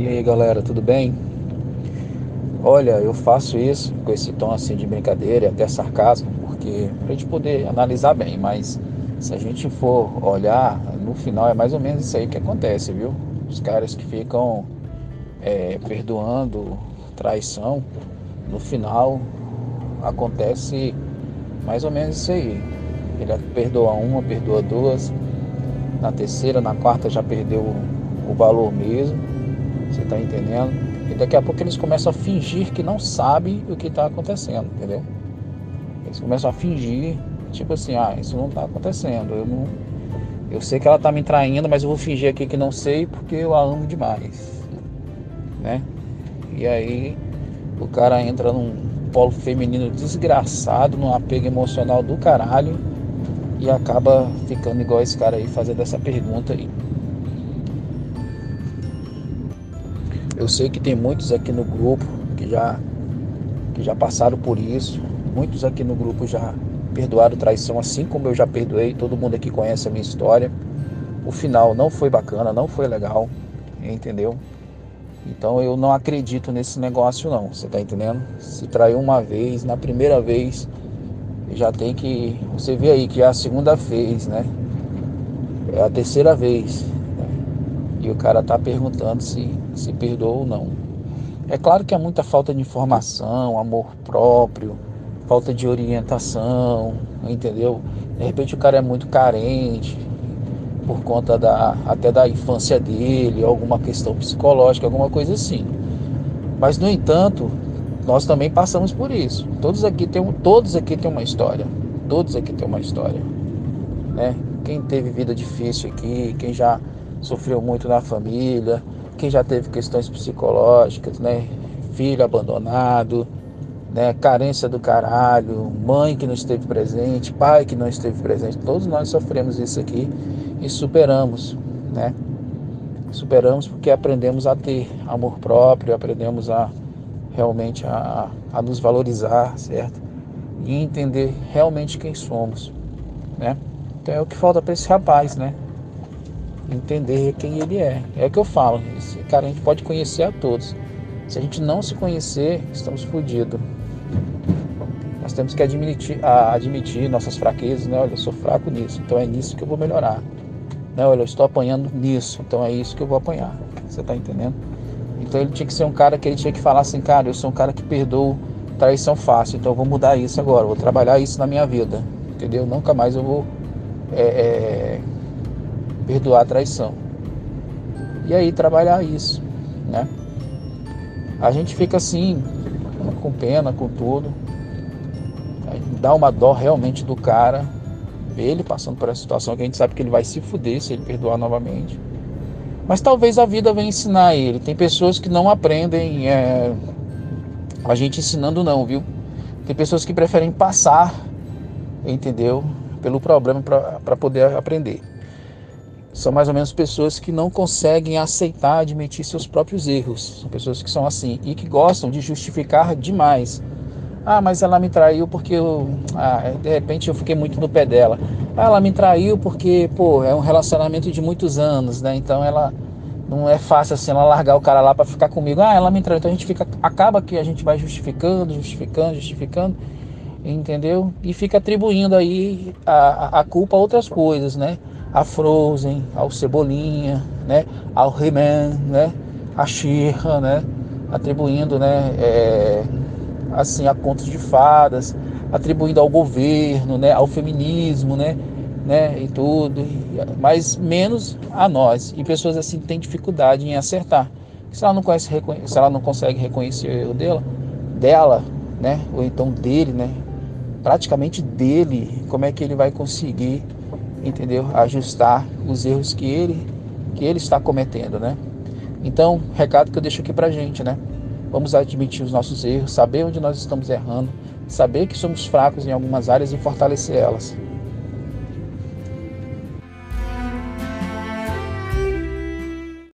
E aí galera, tudo bem? Olha, eu faço isso com esse tom assim de brincadeira e até sarcasmo, porque pra gente poder analisar bem, mas se a gente for olhar, no final é mais ou menos isso aí que acontece, viu? Os caras que ficam é, perdoando traição, no final acontece mais ou menos isso aí. Ele perdoa uma, perdoa duas, na terceira, na quarta já perdeu o valor mesmo. Você está entendendo? E daqui a pouco eles começam a fingir que não sabem o que está acontecendo, entendeu? Eles começam a fingir, tipo assim, ah, isso não está acontecendo. Eu não. Eu sei que ela está me traindo, mas eu vou fingir aqui que não sei porque eu a amo demais. Né? E aí o cara entra num polo feminino desgraçado, num apego emocional do caralho e acaba ficando igual esse cara aí fazendo essa pergunta aí. Eu sei que tem muitos aqui no grupo que já, que já passaram por isso. Muitos aqui no grupo já perdoaram traição, assim como eu já perdoei. Todo mundo aqui conhece a minha história. O final não foi bacana, não foi legal, entendeu? Então eu não acredito nesse negócio não, você tá entendendo? Se traiu uma vez, na primeira vez, já tem que. Você vê aí que é a segunda vez, né? É a terceira vez. E o cara tá perguntando se, se perdoa ou não. É claro que é muita falta de informação, amor próprio, falta de orientação, entendeu? De repente o cara é muito carente por conta da até da infância dele, alguma questão psicológica, alguma coisa assim. Mas no entanto, nós também passamos por isso. Todos aqui têm, todos aqui têm uma história. Todos aqui têm uma história. Né? Quem teve vida difícil aqui, quem já sofreu muito na família, quem já teve questões psicológicas, né? Filho abandonado, né? Carência do caralho, mãe que não esteve presente, pai que não esteve presente. Todos nós sofremos isso aqui e superamos, né? Superamos porque aprendemos a ter amor próprio, aprendemos a realmente a, a nos valorizar, certo? E entender realmente quem somos, né? Então é o que falta para esse rapaz, né? Entender quem ele é. É o que eu falo. Esse cara a gente pode conhecer a todos. Se a gente não se conhecer, estamos fodidos. Nós temos que admitir, admitir nossas fraquezas, né? Olha, eu sou fraco nisso, então é nisso que eu vou melhorar. Né? Olha, eu estou apanhando nisso, então é isso que eu vou apanhar. Você está entendendo? Então ele tinha que ser um cara que ele tinha que falar assim, cara, eu sou um cara que perdoa traição fácil, então eu vou mudar isso agora, vou trabalhar isso na minha vida, entendeu? Nunca mais eu vou é, é, perdoar a traição. E aí trabalhar isso, né? A gente fica assim, com pena, com tudo. Dá uma dó realmente do cara, ele passando por essa situação que a gente sabe que ele vai se fuder se ele perdoar novamente. Mas talvez a vida venha ensinar ele. Tem pessoas que não aprendem é, a gente ensinando não, viu? Tem pessoas que preferem passar, entendeu? Pelo problema para poder aprender. São mais ou menos pessoas que não conseguem aceitar, admitir seus próprios erros. São pessoas que são assim e que gostam de justificar demais. Ah, mas ela me traiu porque eu, ah, de repente eu fiquei muito no pé dela. Ah, ela me traiu porque, pô, é um relacionamento de muitos anos, né? Então ela não é fácil assim ela largar o cara lá para ficar comigo. Ah, ela me traiu. Então a gente fica acaba que a gente vai justificando, justificando, justificando, entendeu? E fica atribuindo aí a, a culpa a outras coisas, né? A Frozen, ao Cebolinha, né? Ao He-Man, né? A Xirra, né? Atribuindo, né? É, assim, a contos de fadas, atribuindo ao governo, né, ao feminismo, né, né, e tudo, mas menos a nós. E pessoas assim têm dificuldade em acertar. Se ela não conhece, se ela não consegue reconhecer o erro dela, dela, né, ou então dele, né, praticamente dele, como é que ele vai conseguir, entendeu, ajustar os erros que ele que ele está cometendo, né? Então, recado que eu deixo aqui pra gente, né? Vamos admitir os nossos erros, saber onde nós estamos errando, saber que somos fracos em algumas áreas e fortalecer elas.